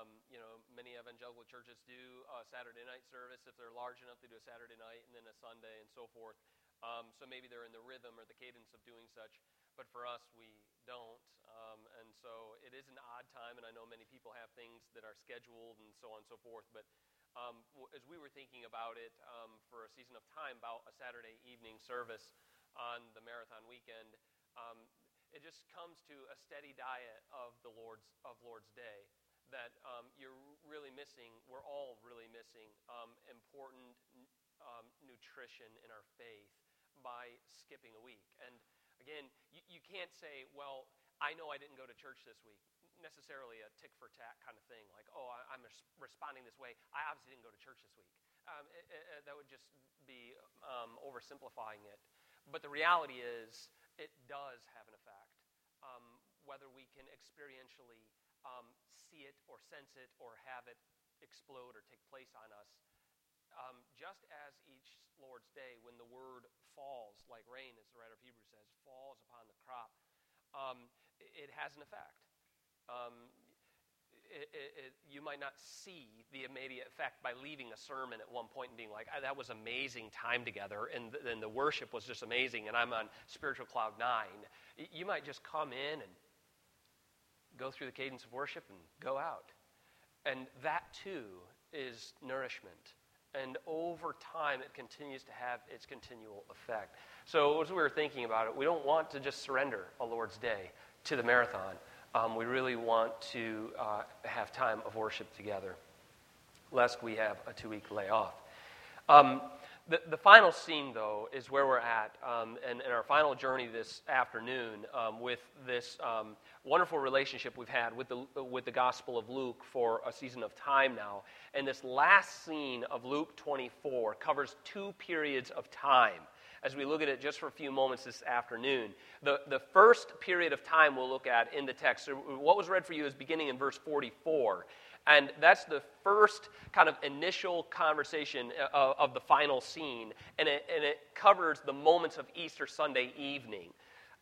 Um, you know, many evangelical churches do a Saturday night service if they're large enough. to do a Saturday night and then a Sunday and so forth. Um, so maybe they're in the rhythm or the cadence of doing such. But for us, we don't. Um, and so it is an odd time, and I know many people have things that are scheduled and so on and so forth. But um, as we were thinking about it um, for a season of time, about a Saturday evening service on the marathon weekend, um, it just comes to a steady diet of the Lord's of Lord's Day that um, you're really missing. We're all really missing um, important um, nutrition in our faith by skipping a week. And again, you, you can't say, well, I know I didn't go to church this week. Necessarily a tick for tat kind of thing, like, oh, I, am res- responding this way. I obviously didn't go to church this week. Um, it, it, that would just be um, oversimplifying it. But the reality is, it does have an effect. Um, whether we can experientially um, see it or sense it or have it explode or take place on us. Um, just as each Lord's Day, when the word falls, like rain, as the writer of Hebrews says, falls upon the crop, um, it, it, has an effect. Um, it, it, you might not see the immediate effect by leaving a sermon at one point and being like, that was amazing time together, and then the worship was just amazing, and I'm on spiritual cloud nine. You might just come in and go through the cadence of worship and go out. And that too is nourishment. And over time, it continues to have its continual effect. So, as we were thinking about it, we don't want to just surrender a Lord's Day to the marathon. Um, we really want to uh, have time of worship together, lest we have a two week layoff. Um, the, the final scene, though, is where we're at um, and, and our final journey this afternoon um, with this um, wonderful relationship we've had with the, with the Gospel of Luke for a season of time now. And this last scene of Luke 24 covers two periods of time as we look at it just for a few moments this afternoon. The, the first period of time we'll look at in the text, what was read for you is beginning in verse 44. And that's the first kind of initial conversation of, uh, of the final scene. And it, and it covers the moments of Easter Sunday evening.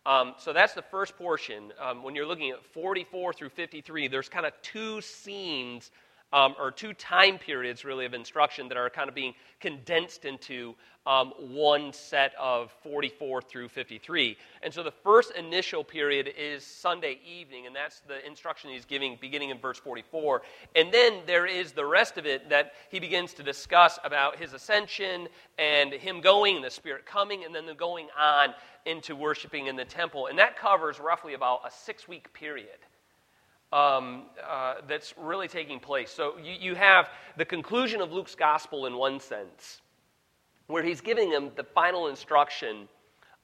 Um, so that's the first portion. Um, when you're looking at 44 through 53, there's kind of two scenes um, or two time periods really of instruction that are kind of being condensed into um, one set of 44 through 53. And so the first initial period is Sunday evening, and that's the instruction he's giving beginning in verse 44. And then there is the rest of it that he begins to discuss about his ascension and him going the Spirit coming, and then the going on into worshiping in the temple. And that covers roughly about a six week period um, uh, that's really taking place. So you, you have the conclusion of Luke's gospel in one sense, where he's giving them the final instruction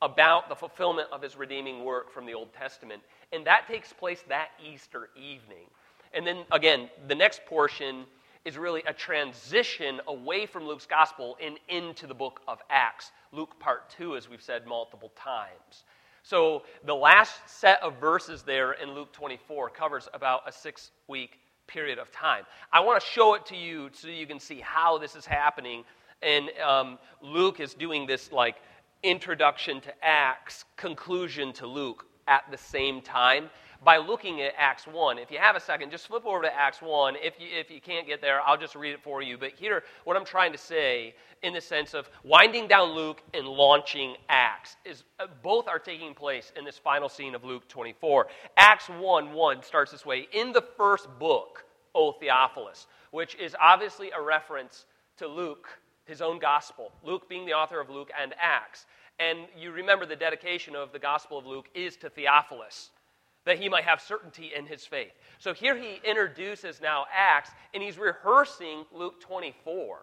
about the fulfillment of his redeeming work from the Old Testament. And that takes place that Easter evening. And then again, the next portion is really a transition away from Luke's gospel and into the book of Acts. Luke part 2, as we've said multiple times. So the last set of verses there in Luke 24 covers about a six week period of time. I want to show it to you so you can see how this is happening. And um, Luke is doing this like introduction to Acts, conclusion to Luke at the same time by looking at Acts 1. If you have a second, just flip over to Acts 1. If you, if you can't get there, I'll just read it for you. But here, what I'm trying to say, in the sense of winding down Luke and launching Acts, is uh, both are taking place in this final scene of Luke 24. Acts 1 1 starts this way In the first book, O Theophilus, which is obviously a reference to Luke, his own gospel, Luke being the author of Luke and Acts. And you remember the dedication of the Gospel of Luke is to Theophilus that he might have certainty in his faith. So here he introduces now Acts, and he's rehearsing Luke 24.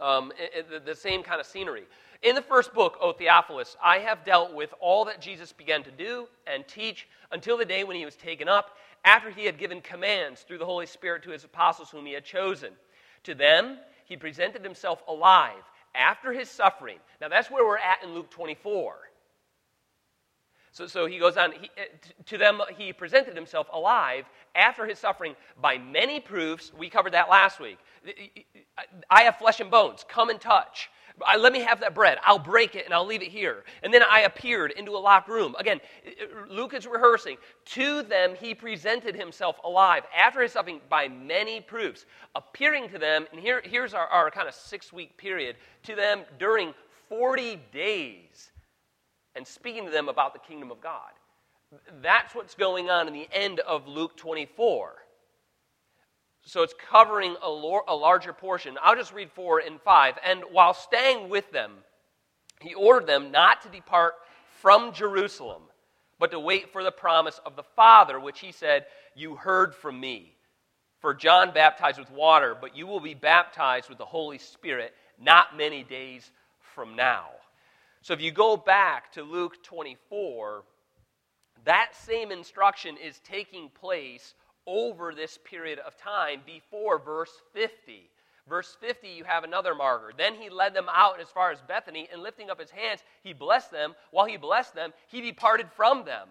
Um, it, the same kind of scenery. In the first book, O Theophilus, I have dealt with all that Jesus began to do and teach until the day when he was taken up, after he had given commands through the Holy Spirit to his apostles whom he had chosen. To them, he presented himself alive after his suffering. Now, that's where we're at in Luke 24. So, so he goes on, he, eh, to them he presented himself alive after his suffering by many proofs. We covered that last week. I have flesh and bones, come and touch. let me have that bread. I'll break it and I'll leave it here. And then I appeared into a locked room. Again, Luke is rehearsing. To them, he presented himself alive after his suffering by many proofs, appearing to them, and here, here's our, our kind of six week period, to them during 40 days, and speaking to them about the kingdom of God. That's what's going on in the end of Luke 24. So it's covering a, lor- a larger portion. I'll just read 4 and 5. And while staying with them, he ordered them not to depart from Jerusalem, but to wait for the promise of the Father, which he said, You heard from me. For John baptized with water, but you will be baptized with the Holy Spirit not many days from now. So if you go back to Luke 24, that same instruction is taking place over this period of time before verse 50. Verse 50, you have another marker. Then he led them out as far as Bethany, and lifting up his hands, he blessed them. While he blessed them, he departed from them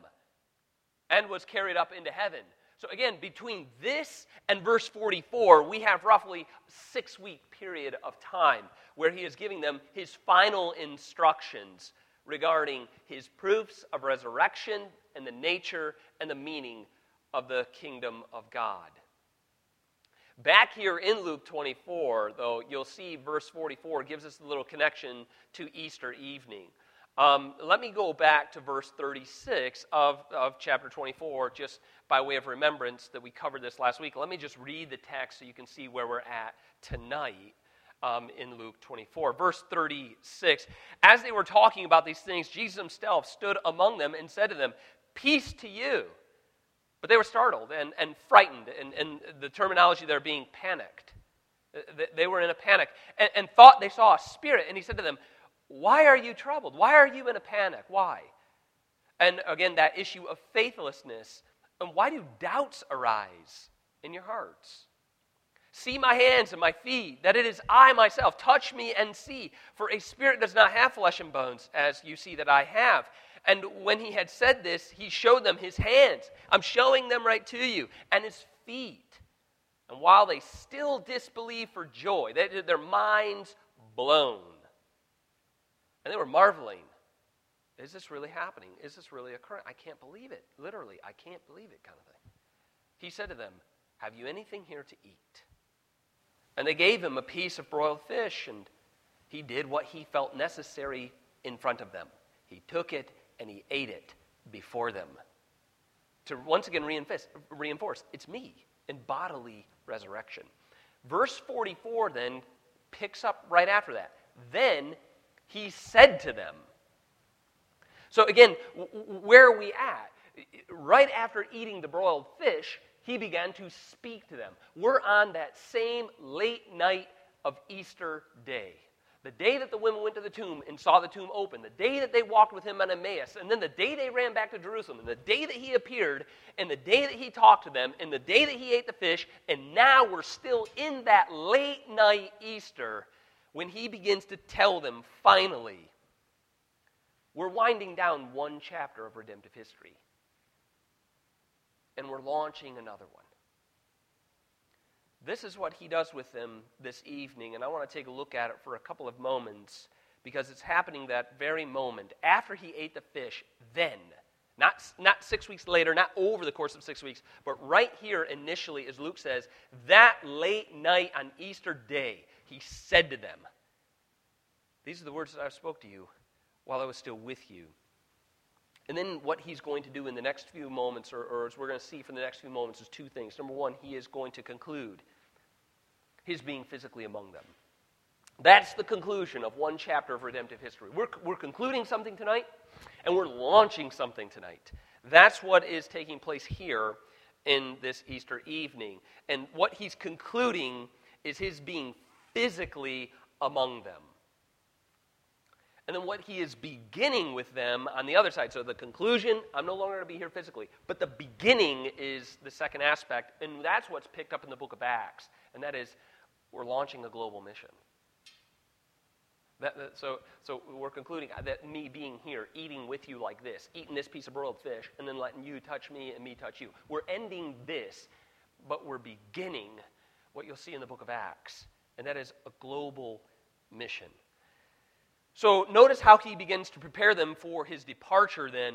and was carried up into heaven. So again, between this and verse 44, we have roughly a six week period of time where he is giving them his final instructions regarding his proofs of resurrection and the nature and the meaning of the kingdom of God. Back here in Luke 24, though, you'll see verse 44 gives us a little connection to Easter evening. Um, let me go back to verse 36 of, of chapter 24, just by way of remembrance that we covered this last week. Let me just read the text so you can see where we're at tonight. Um, in Luke 24. Verse 36 As they were talking about these things, Jesus himself stood among them and said to them, Peace to you. But they were startled and, and frightened, and, and the terminology there being panicked. They were in a panic and, and thought they saw a spirit. And he said to them, Why are you troubled? Why are you in a panic? Why? And again, that issue of faithlessness. And why do doubts arise in your hearts? See my hands and my feet, that it is I myself. Touch me and see. For a spirit does not have flesh and bones, as you see that I have. And when he had said this, he showed them his hands. I'm showing them right to you, and his feet. And while they still disbelieve for joy, they, their minds blown. And they were marveling. Is this really happening? Is this really occurring? I can't believe it. Literally, I can't believe it, kind of thing. He said to them, Have you anything here to eat? And they gave him a piece of broiled fish, and he did what he felt necessary in front of them. He took it and he ate it before them. To once again reinforce, reinforce it's me in bodily resurrection. Verse 44 then picks up right after that. Then he said to them. So again, where are we at? Right after eating the broiled fish, he began to speak to them. We're on that same late night of Easter day. The day that the women went to the tomb and saw the tomb open, the day that they walked with him on Emmaus, and then the day they ran back to Jerusalem, and the day that he appeared, and the day that he talked to them, and the day that he ate the fish, and now we're still in that late night Easter when he begins to tell them finally, we're winding down one chapter of redemptive history, and we're launching another one. This is what he does with them this evening, and I want to take a look at it for a couple of moments because it's happening that very moment. After he ate the fish, then, not, not six weeks later, not over the course of six weeks, but right here initially, as Luke says, that late night on Easter day, he said to them, These are the words that I spoke to you while I was still with you. And then what he's going to do in the next few moments, or, or as we're going to see from the next few moments, is two things. Number one, he is going to conclude his being physically among them. That's the conclusion of one chapter of redemptive history. We're, we're concluding something tonight, and we're launching something tonight. That's what is taking place here in this Easter evening. And what he's concluding is his being physically among them and then what he is beginning with them on the other side. So the conclusion, I'm no longer going to be here physically, but the beginning is the second aspect, and that's what's picked up in the book of Acts, and that is we're launching a global mission. That, that, so, so we're concluding that me being here, eating with you like this, eating this piece of broiled fish, and then letting you touch me and me touch you. We're ending this, but we're beginning what you'll see in the book of Acts, and that is a global mission. So notice how he begins to prepare them for his departure, then,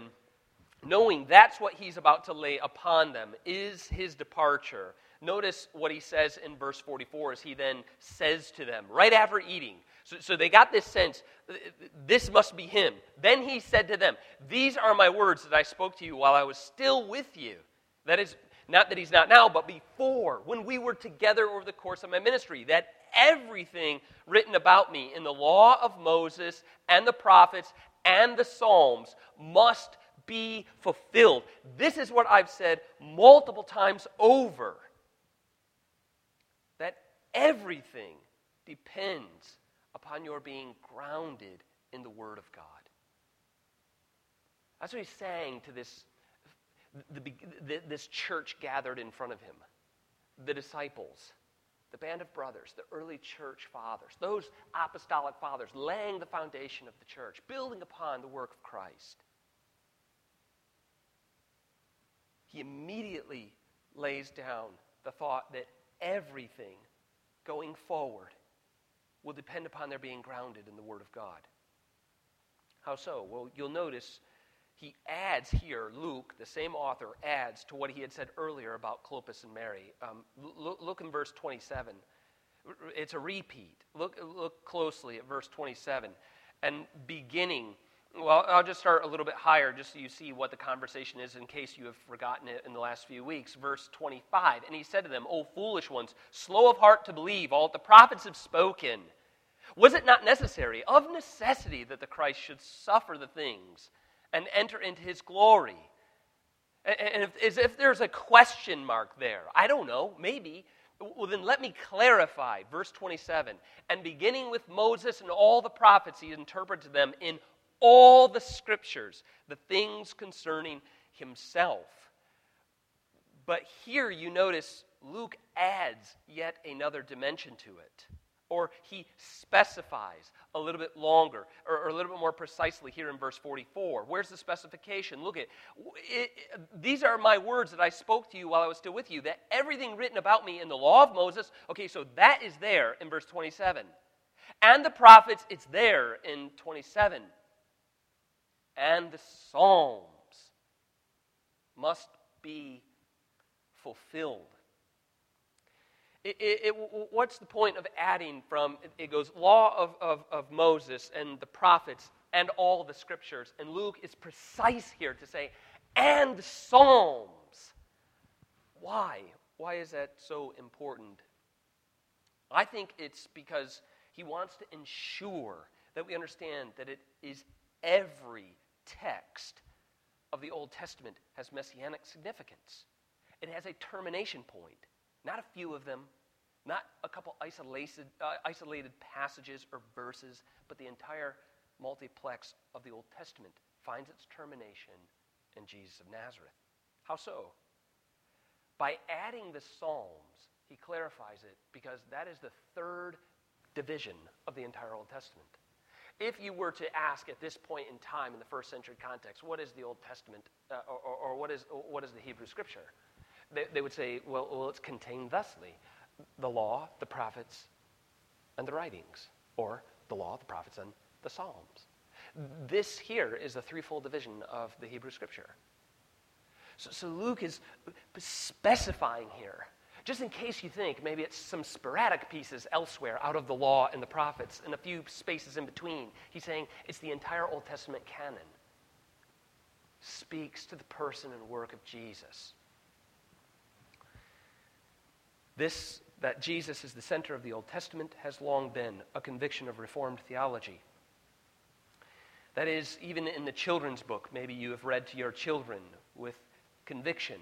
knowing that's what he's about to lay upon them, is his departure. Notice what he says in verse 44 as he then says to them, right after eating. So, so they got this sense, this must be him. Then he said to them, These are my words that I spoke to you while I was still with you. That is, not that he's not now, but before, when we were together over the course of my ministry, that everything written about me in the law of Moses and the prophets and the Psalms must be fulfilled. This is what I've said multiple times over that everything depends upon your being grounded in the Word of God. That's what he's saying to this, the, the, this church gathered in front of him, the disciples the band of brothers, the early church fathers, those apostolic fathers laying the foundation of the church, building upon the work of Christ. He immediately lays down the thought that everything going forward will depend upon their being grounded in the Word of God. How so? Well, you'll notice he adds here, Luke, the same author, adds to what he had said earlier about Clopas and Mary. Um, look, look in verse 27. It's a repeat. Look, look closely at verse 27. And beginning, well, I'll just start a little bit higher just so you see what the conversation is in case you have forgotten it in the last few weeks. Verse 25. And he said to them, O foolish ones, slow of heart to believe all that the prophets have spoken. Was it not necessary, of necessity, that the Christ should suffer the things? And enter into his glory. And if, as if there's a question mark there. I don't know, maybe. Well, then let me clarify. Verse 27. And beginning with Moses and all the prophets, he interpreted them in all the scriptures the things concerning himself. But here you notice Luke adds yet another dimension to it or he specifies a little bit longer or, or, a little bit more precisely here in verse 44. Where's the specification? Look at it, these are my words that I spoke to you while I was still with you, that everything written about me in the law of Moses, okay, so that is there in verse 27. And the prophets, it's there in 27. And the Psalms must be fulfilled. It, it, what's the point of adding from, it goes, law of, of, of Moses and the prophets and all the scriptures. And Luke is precise here to say, and Psalms. Why? Why is that so important? I think it's because he wants to ensure that we understand that it is every text of the Old Testament has messianic significance. It has a termination point. Not a few of them, not a couple isolated, uh, isolated passages or verses, but the entire multiplex of the Old Testament finds its termination in Jesus of Nazareth. How so? By adding the Psalms, he clarifies it because that is the third division of the entire Old Testament. If you were to ask at this point in time in the first century context, what is the Old Testament uh, or, or, or what, is, what is the Hebrew Scripture? They, they would say, well, well, it's contained thusly the law, the prophets, and the writings, or the law, the prophets, and the Psalms. This here is the threefold division of the Hebrew Scripture. So, so Luke is specifying here, just in case you think maybe it's some sporadic pieces elsewhere out of the law and the prophets and a few spaces in between. He's saying it's the entire Old Testament canon. Speaks to the person and work of Jesus. This, that Jesus is the center of the Old Testament, has long been a conviction of Reformed theology. That is, even in the children's book, maybe you have read to your children with conviction,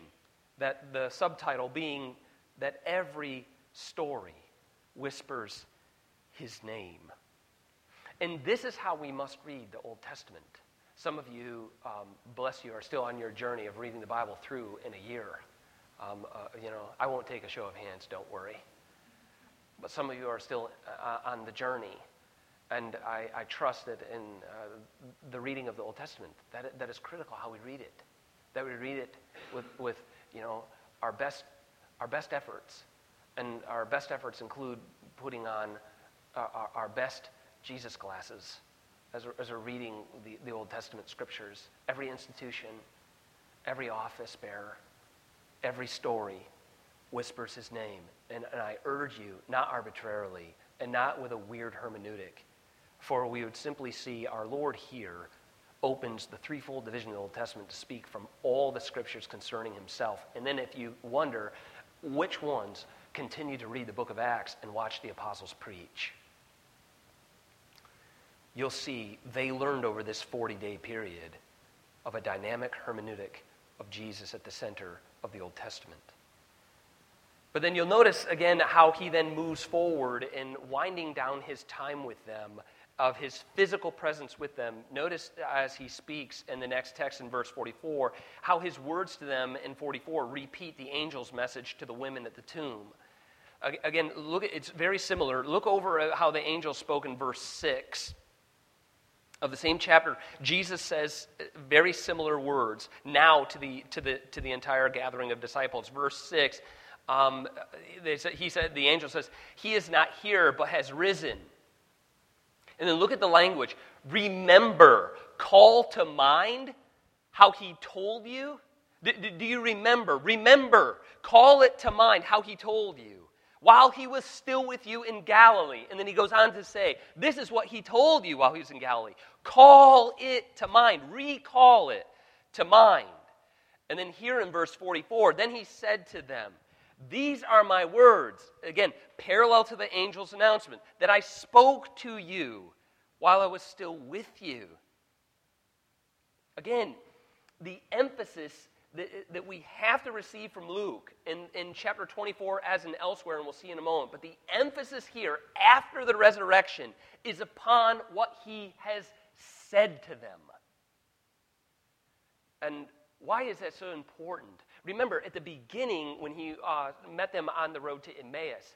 that the subtitle being that every story whispers his name. And this is how we must read the Old Testament. Some of you, um, bless you, are still on your journey of reading the Bible through in a year. Um, uh, you know, I won't take a show of hands, don't worry. But some of you are still uh, on the journey. And I, I trust that in uh, the reading of the Old Testament, that, that is critical how we read it. That we read it with, with you know, our best, our best efforts. And our best efforts include putting on our, our, our best Jesus glasses as we're, as we're reading the, the Old Testament scriptures. Every institution, every office bearer, every story whispers his name. And, and I urge you, not arbitrarily and not with a weird hermeneutic, for we would simply see our Lord here opens the threefold division of the Old Testament to speak from all the scriptures concerning himself. And then if you wonder which ones continue to read the book of Acts and watch the apostles preach, you'll see they learned over this 40 day period of a dynamic hermeneutic of Jesus at the center of the Old Testament. But then you'll notice again how he then moves forward in winding down his time with them, of his physical presence with them. Notice as he speaks in the next text in verse 44, how his words to them in 44 repeat the angel's message to the women at the tomb. Again, look, it's very similar. Look over how the angel spoke in verse 6 of the same chapter, Jesus says very similar words now to the, to the, to the entire gathering of disciples. Verse 6, um, say, he said, the angel says, He is not here, but has risen. And then look at the language. Remember, call to mind how he told you. Do, do you remember? Remember, call it to mind how he told you while he was still with you in Galilee. And then he goes on to say, This is what he told you while he was in Galilee. Call it to mind, recall it to mind. And then here in verse 44, then he said to them, These are my words, again, parallel to the angel's announcement, that I spoke to you while I was still with you. Again, the emphasis that, that we have to receive from Luke in, in chapter 24 as in elsewhere, and we'll see in a moment. But the emphasis here after the resurrection is upon what he has said to them. And why is that so important? Remember, at the beginning, when he uh, met them on the road to Emmaus,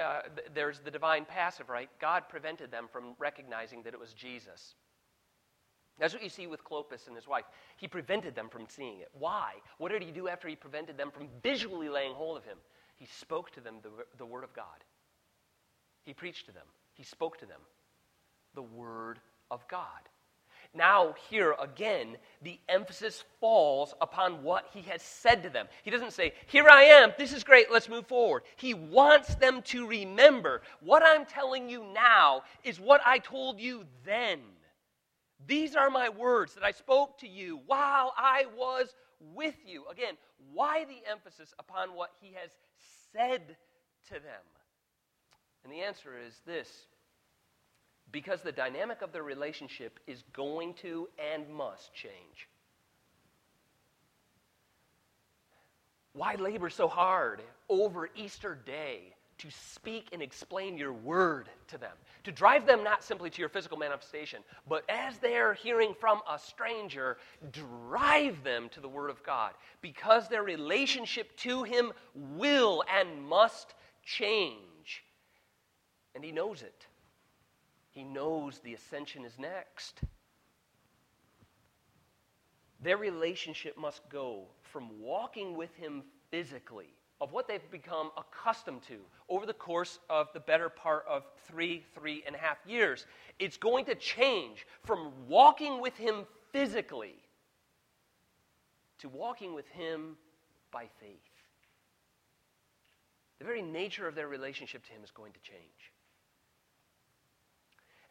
uh, th- there's the divine passive, right? God prevented them from recognizing that it was Jesus. That's what you see with Clopas and his wife. He prevented them from seeing it. Why? What did he do after he prevented them from visually laying hold of him? He spoke to them the, the Word of God. He preached to them. He spoke to them the Word of God. Now, here again, the emphasis falls upon what he has said to them. He doesn't say, Here I am, this is great, let's move forward. He wants them to remember what I'm telling you now is what I told you then. These are my words that I spoke to you while I was with you. Again, why the emphasis upon what he has said to them? And the answer is this because the dynamic of their relationship is going to and must change. Why labor so hard over Easter Day to speak and explain your word to them, to drive them not simply to your physical manifestation, but as they're hearing from a stranger, drive them to the word of God, because their relationship to Him will and must change. And He knows it. He knows the ascension is next. Their relationship must go from walking with Him physically of what they've become accustomed to over the course of the better part of three, three and a half years. It's going to change from walking with Him physically to walking with Him by faith. The very nature of their relationship to Him is going to change.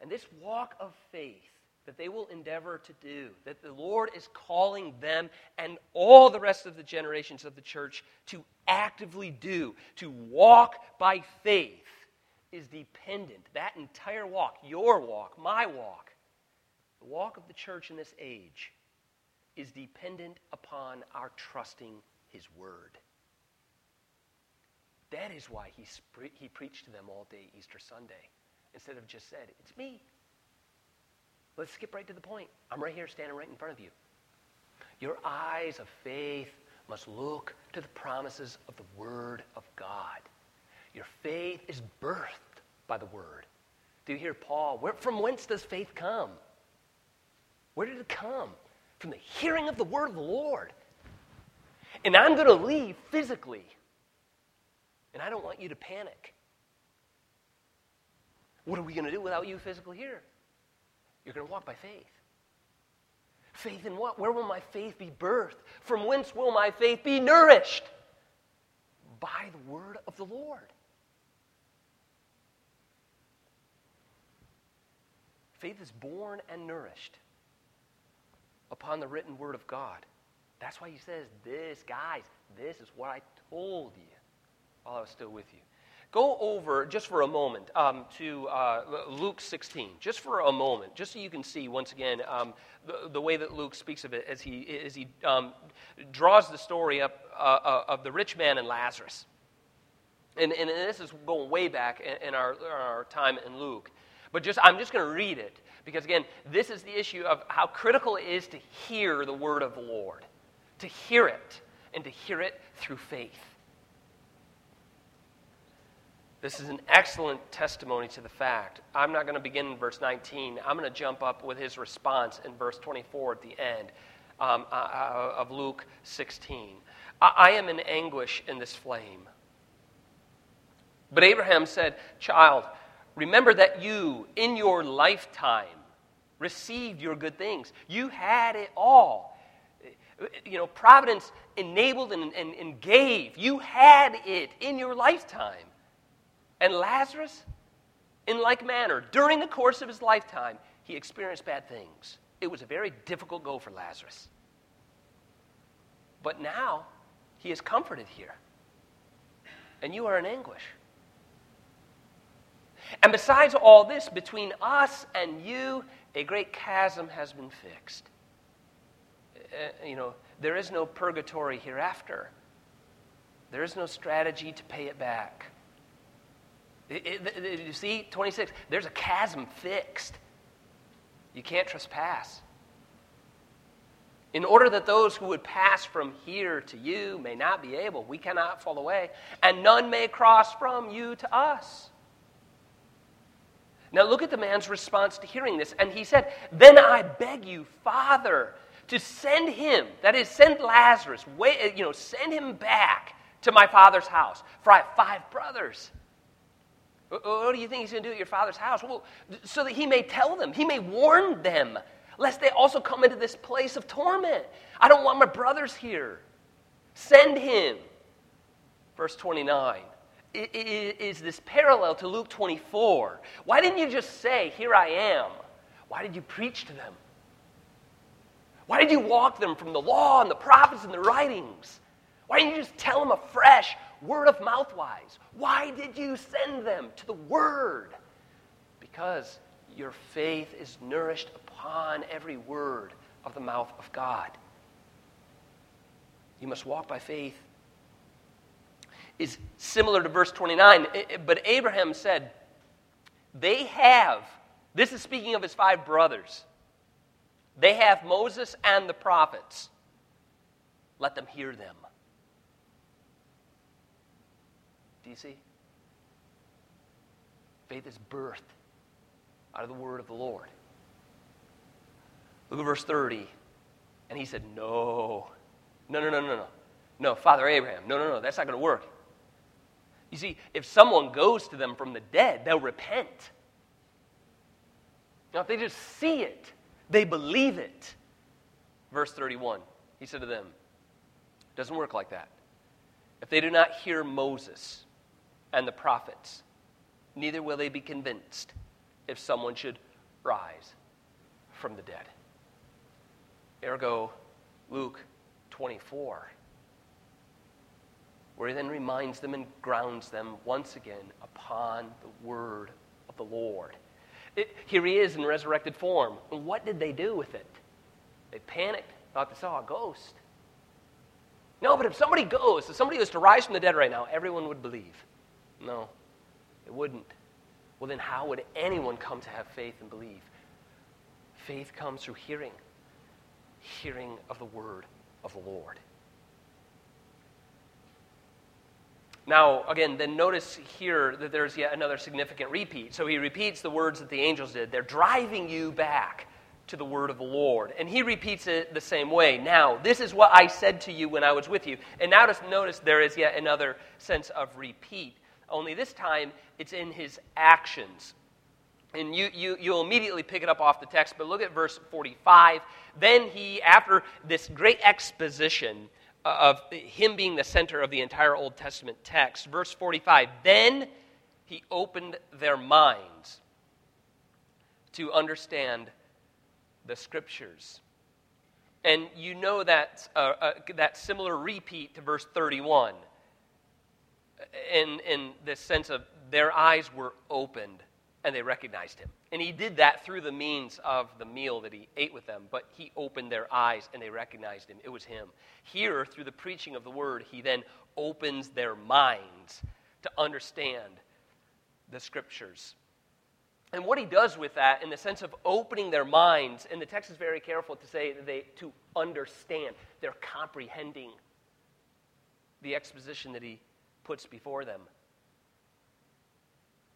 And this walk of faith that they will endeavor to do, that the Lord is calling them and all the rest of the generations of the church to actively do, to walk by faith, is dependent. That entire walk, your walk, my walk, the walk of the church in this age, is dependent upon our trusting His Word. That is why he, he preached to them all day Easter Sunday instead of just said, It's me. Let's skip right to the point. I'm right here standing right in front of you. Your eyes of faith must look to the promises of the Word of God. Your faith is birthed by the Word. Do you hear Paul? Where, from whence does faith come? Where did it come? From the hearing of the Word of the Lord. And I'm going to leave physically. And I don't want you to panic. What are we going to do without you physically here? You're going to walk by faith. Faith in what? Where will my faith be birthed? From whence will my faith be nourished? By the word of the Lord. Faith is born and nourished upon the written word of God. That's why he says, This, guys, this is what I told you while I was still with you. Go over, just for a moment, um, to uh, Luke 16, just for a moment, just so you can see, once again, um, the, the, way that Luke speaks of it as he, as he um, draws the story up uh, uh, of the rich man and Lazarus. And, and this is going way back in, in our, our time in Luke. But just, I'm just going to read it because, again, this is the issue of how critical it is to hear the word of the Lord, to hear it, and to hear it through faith. This is an excellent testimony to the fact. I'm not going to begin in verse 19. I'm going to jump up with his response in verse 24 at the end um, uh, uh of Luke 16. I, I am in anguish in this flame. But Abraham said, Child, Remember that you, in your lifetime, received your good things. You had it all. You know, Providence enabled and, and, and gave. You had it in your lifetime. And Lazarus, in like manner, during the course of his lifetime, he experienced bad things. It was a very difficult go for Lazarus. But now, he is comforted here. And you are in anguish. And besides all this, between us and you, a great chasm has been fixed. Uh, you know, there is no purgatory hereafter. There is no strategy to pay it back. It, it, it, you see, 26, there's a chasm fixed. You can't trespass. In order that those who would pass from here to you may not be able, we cannot fall away, and none may cross from you to us. Now look at the man's response to hearing this. And he said, Then I beg you, Father, to send him, that is, send Lazarus, wait, you know, send him back to my father's house, for I have five brothers. Uh, uh, what do you think he's going to do at your father's house? Well, so that he may tell them, he may warn them, lest they also come into this place of torment. I don't want my brothers here. Send him. Verse 29 is this parallel to Luke 24. Why didn't you just say, Here I am? Why did you preach to them? Why did you walk them from the law and the prophets and the writings? Why didn't you just tell them afresh, word of mouth wise? Why did you send them to the word? Because your faith is nourished upon every word of the mouth of God. You must walk by faith is similar to verse 29. Eh, eh, but Abraham said, They have, this is speaking of his five brothers, they have Moses and the prophets. Let them hear them. Do you see? Faith is birthed out of the word of the Lord. Look at verse 30. And he said, No. No, no, no, no, no. No, Father Abraham. No, no, no. That's not going to work. You see, if someone goes to them from the dead, they'll repent. Now, if they just see it, they believe it. Verse 31, he said to them, it doesn't work like that. If they do not hear Moses and the prophets, neither will they be convinced if someone should rise from the dead. Ergo, Luke 24 where he then reminds them and grounds them once again upon the word of the Lord. It, here he is in resurrected form. What did they do with it? They panicked, thought they saw a ghost. No, but if somebody goes, if somebody was to rise from the dead right now, everyone would believe. No, it wouldn't. Well, then how would anyone come to have faith and believe? Faith comes through hearing, hearing of the word of the Lord. Now, again, then notice here that there's yet another significant repeat. So he repeats the words that the angels did. They're driving you back to the word of the Lord. And he repeats it the same way. Now, this is what I said to you when I was with you. And now just notice there is yet another sense of repeat. Only this time it's in his actions. And you, you, you'll immediately pick it up off the text, but look at verse 45. Then he, after this great exposition of him being the center of the entire Old Testament text, verse 45, then he opened their minds to understand the scriptures. And you know that, uh, uh, that similar repeat to verse 31 in, in the sense of their eyes were opened and they recognized him. And he did that through the means of the meal that he ate with them, but he opened their eyes and they recognized him. It was him. Here, through the preaching of the word, he then opens their minds to understand the scriptures. And what he does with that, in the sense of opening their minds, and the text is very careful to say that they to understand, they're comprehending the exposition that he puts before them,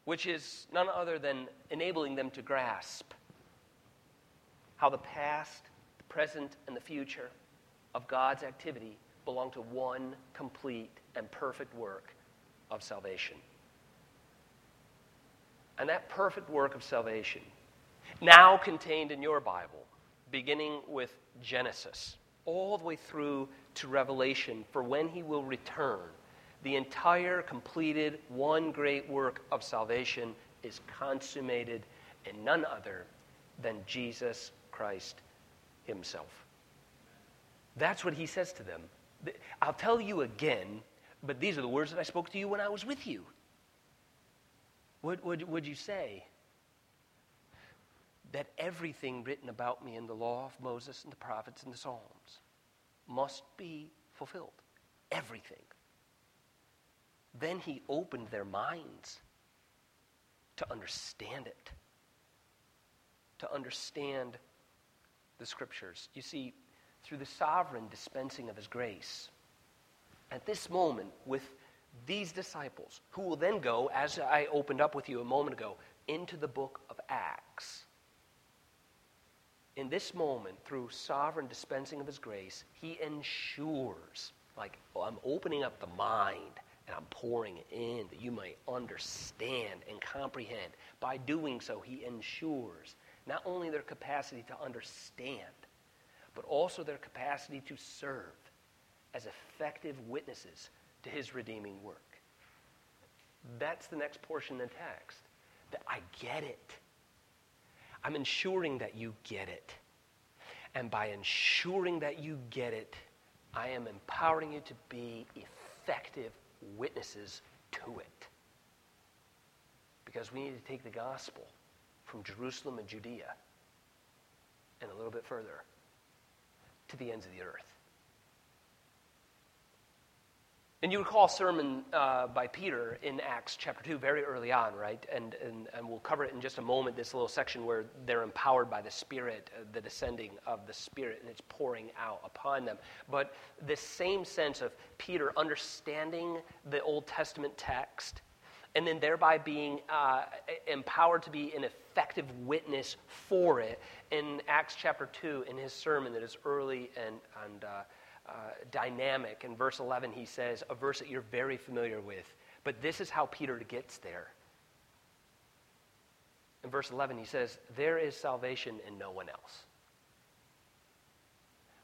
which is none other than enabling them to grasp how the past, the present, and the future of God's activity belong to one complete and perfect work of salvation. And that perfect work of salvation, now contained in your Bible, beginning with Genesis, all the way through to Revelation, for when he will return, the entire completed one great work of salvation is consummated in none other than Jesus Christ himself. That's what he says to them. I'll tell you again, but these are the words that I spoke to you when I was with you. What would, would you say? That everything written about me in the law of Moses and the prophets and the Psalms must be fulfilled. Everything. Then he opened their minds to understand it, to understand the scriptures. You see, through the sovereign dispensing of his grace, at this moment, with these disciples, who will then go, as I opened up with you a moment ago, into the book of Acts. In this moment, through sovereign dispensing of his grace, he ensures, like, oh, I'm opening up the mind and I'm pouring it in that you may understand and comprehend. By doing so, he ensures not only their capacity to understand, but also their capacity to serve as effective witnesses to his redeeming work. That's the next portion of the text. That I get it. I'm ensuring that you get it. And by ensuring that you get it, I am empowering you to be effective witnesses to it. Because we need to take the gospel from Jerusalem and Judea and a little bit further to the ends of the earth. And you recall a sermon uh, by Peter in Acts chapter 2, very early on, right? And, and, and we'll cover it in just a moment, this little section where they're empowered by the Spirit, uh, the descending of the Spirit, and it's pouring out upon them. But this same sense of Peter understanding the Old Testament text and then thereby being uh, empowered to be an effective witness for it in Acts chapter 2 in his sermon that is early and, and uh, dynamic. In verse 11, he says, a verse that you're very familiar with. But this is how Peter gets there. In verse 11, he says, There is salvation in no one else.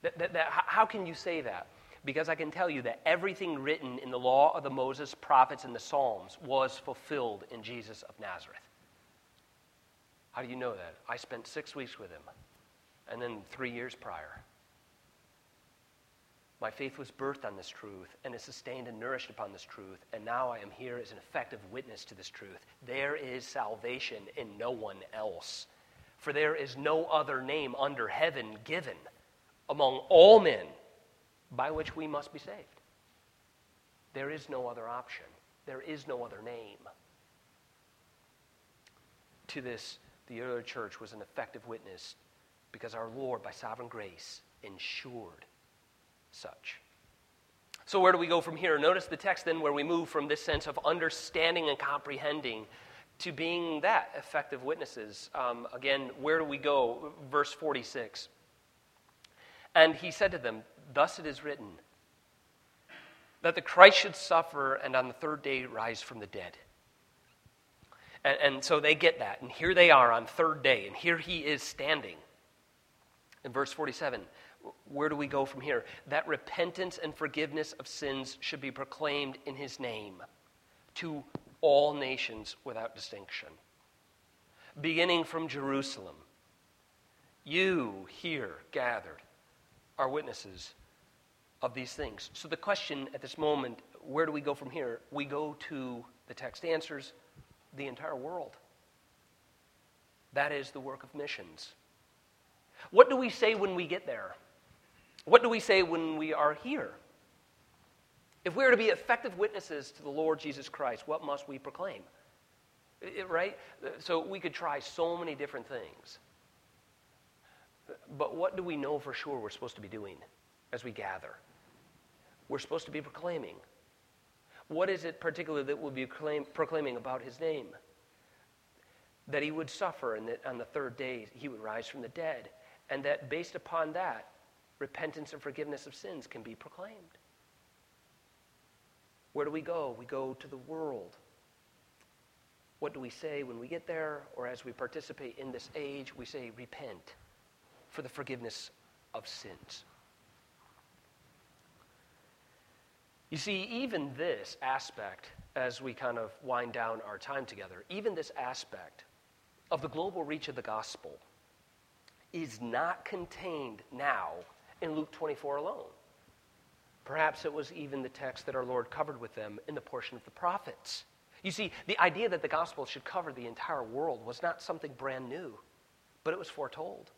That, that, that, how can you say that? Because I can tell you that everything written in the law of the Moses, prophets, and the Psalms was fulfilled in Jesus of Nazareth. How do you know that? I spent six weeks with him, and then three years prior. My faith was birthed on this truth and is sustained and nourished upon this truth, and now I am here as an effective witness to this truth. There is salvation in no one else, for there is no other name under heaven given among all men by which we must be saved. There is no other option, there is no other name. To this, the early church was an effective witness because our Lord, by sovereign grace, ensured such. So, where do we go from here? Notice the text then where we move from this sense of understanding and comprehending to being that effective witnesses. Um, again, where do we go? Verse 46. And he said to them, Thus it is written, that the Christ should suffer and on the third day rise from the dead, And, and so they get that. And here they are on third day. And here he is standing. In verse 47, where do we go from here? That repentance and forgiveness of sins should be proclaimed in his name to all nations without distinction. Beginning from Jerusalem, you here gathered are witnesses of these things. So the question at this moment, where do we go from here? We go to the text answers the entire world. That is the work of missions. What do we say when we get there? What do we say when we are here? If we are to be effective witnesses to the Lord Jesus Christ, what must we proclaim? It, right? So we could try so many different things. But what do we know for sure we're supposed to be doing as we gather? We're supposed to be proclaiming. What is it particularly that we'll be proclaim, proclaiming about his name? That he would suffer and that on the third day he would rise from the dead. And that based upon that, repentance and forgiveness of sins can be proclaimed. Where do we go? We go to the world. What do we say when we get there or as we participate in this age? We say, repent for the forgiveness of sins. You see, even this aspect, as we kind of wind down our time together, even this aspect of the global reach of the gospel is not contained now in Luke 24 alone. Perhaps it was even the text that our Lord covered with them in the portion of the prophets. You see, the idea that the gospel should cover the entire world was not something brand new, but it was foretold.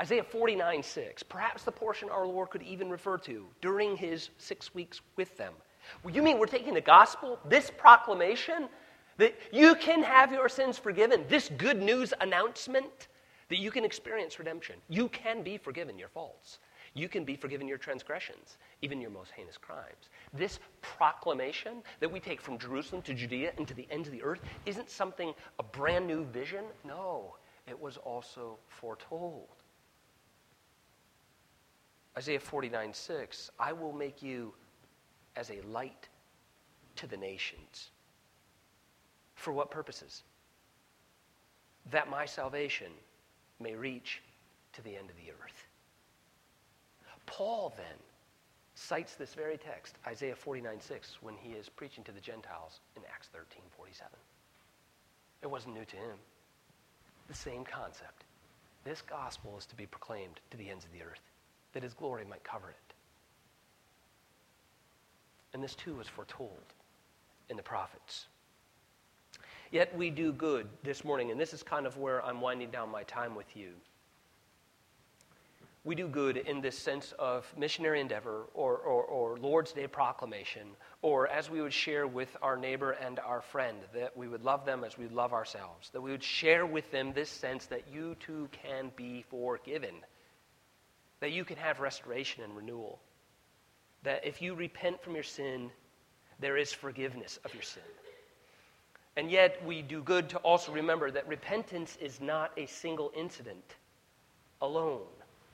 Isaiah 49 6, perhaps the portion our Lord could even refer to during his six weeks with them. Well, you mean we're taking the gospel, this proclamation, that you can have your sins forgiven, this good news announcement, that you can experience redemption. You can be forgiven your faults. You can be forgiven your transgressions, even your most heinous crimes. This proclamation that we take from Jerusalem to Judea and to the ends of the earth isn't something, a brand new vision. No, it was also foretold. Isaiah 49 6, I will make you as a light to the nations. For what purposes? That my salvation may reach to the end of the earth. Paul then cites this very text, Isaiah 49 6, when he is preaching to the Gentiles in Acts 13 47. It wasn't new to him. The same concept. This gospel is to be proclaimed to the ends of the earth that his glory might cover it. And this too was foretold in the prophets. Yet we do good this morning, and this is kind of where I'm winding down my time with you. We do good in this sense of missionary endeavor or, or, or, Lord's Day proclamation, or as we would share with our neighbor and our friend, that we would love them as we love ourselves, that we would share with them this sense that you too can be forgiven that you can have restoration and renewal. That if you repent from your sin, there is forgiveness of your sin. And yet, we do good to also remember that repentance is not a single incident alone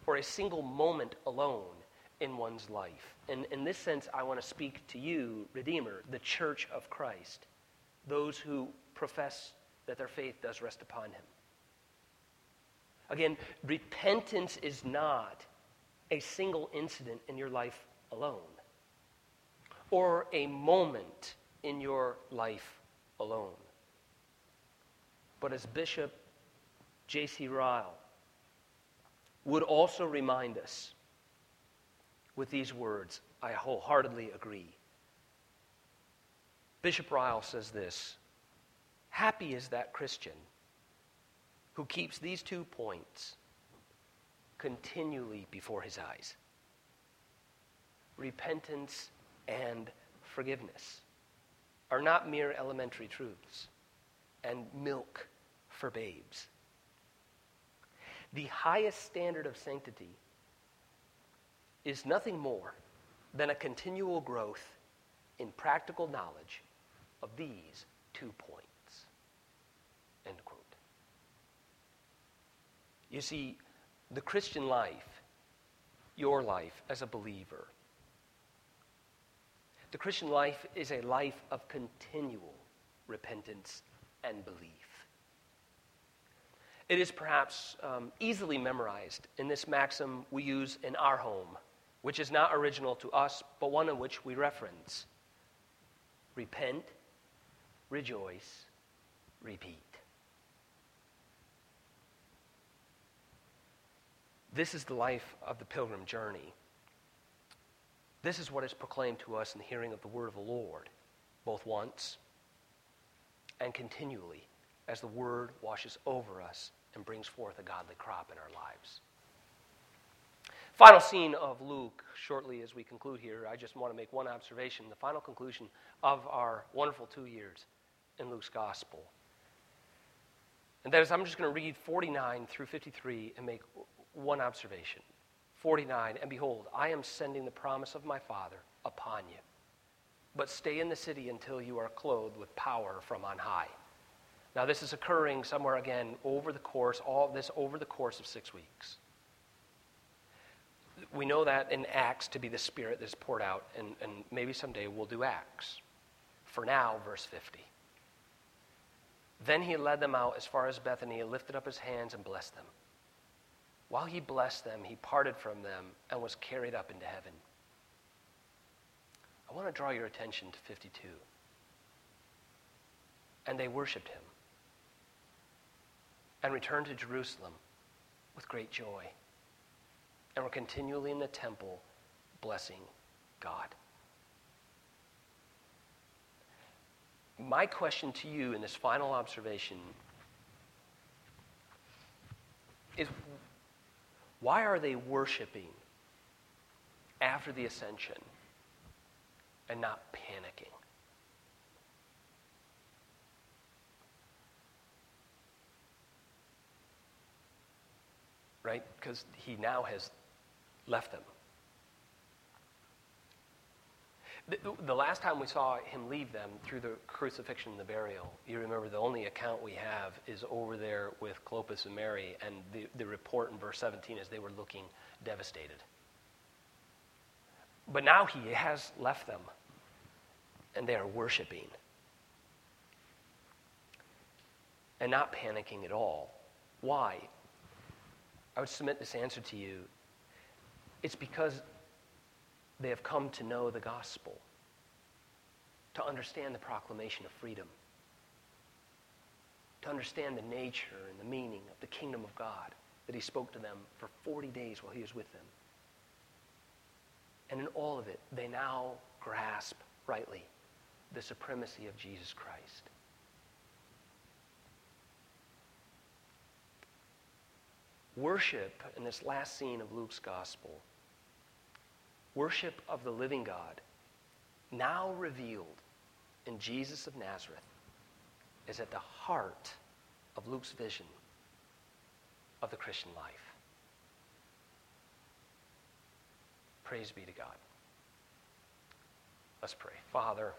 or a single moment alone in one's life. And in this sense, I want to speak to you, Redeemer, the church of Christ, those who profess that their faith does rest upon him. Again, repentance is not a single incident in your life alone or a moment in your life alone. But as Bishop J.C. Ryle would also remind us with these words, I wholeheartedly agree. Bishop Ryle says this Happy is that Christian who keeps these two points continually before his eyes repentance and forgiveness are not mere elementary truths and milk for babes. The highest standard of sanctity is nothing more than a continual growth in practical knowledge of these two points. End quote. You see, the Christian life, your life as a believer, the Christian life is a life of continual repentance and belief. It is perhaps um, easily memorized in this maxim we use in our home, which is not original to us, but one in which we reference repent, rejoice, repeat. This is the life of the pilgrim journey. This is what is proclaimed to us in the hearing of the word of the Lord, both once and continually, as the word washes over us and brings forth a godly crop in our lives. Final scene of Luke, shortly as we conclude here, I just want to make one observation. The final conclusion of our wonderful two years in Luke's gospel. And that is, I'm just going to read 49 through 53 and make one observation. 49 And behold, I am sending the promise of my Father upon you. But stay in the city until you are clothed with power from on high. Now, this is occurring somewhere again over the course, all this over the course of six weeks. We know that in Acts to be the Spirit that is poured out, and, and maybe someday we'll do Acts. For now, verse 50. Then he led them out as far as Bethany, lifted up his hands, and blessed them. While he blessed them, he parted from them and was carried up into heaven. I want to draw your attention to 52. And they worshiped him and returned to Jerusalem with great joy and were continually in the temple blessing God. My question to you in this final observation is why are they worshiping after the ascension and not panicking? Right? Because he now has left them. The, the, last time we saw him leave them through the crucifixion and the burial, you remember the only account we have is over there with Clopas and Mary, and the, the report in verse 17 is they were looking devastated. But now he has left them, and they are worshiping and not panicking at all. Why? I would submit this answer to you. It's because they have come to know the gospel, to understand the proclamation of freedom, to understand the nature and the meaning of the kingdom of God that he spoke to them for 40 days while he was with them. And in all of it, they now grasp rightly the supremacy of Jesus Christ. Worship in this last scene of Luke's gospel worship of the living God, now revealed in Jesus of Nazareth, is at the heart of Luke's vision of the Christian life. Praise be to God. Let's pray. Father,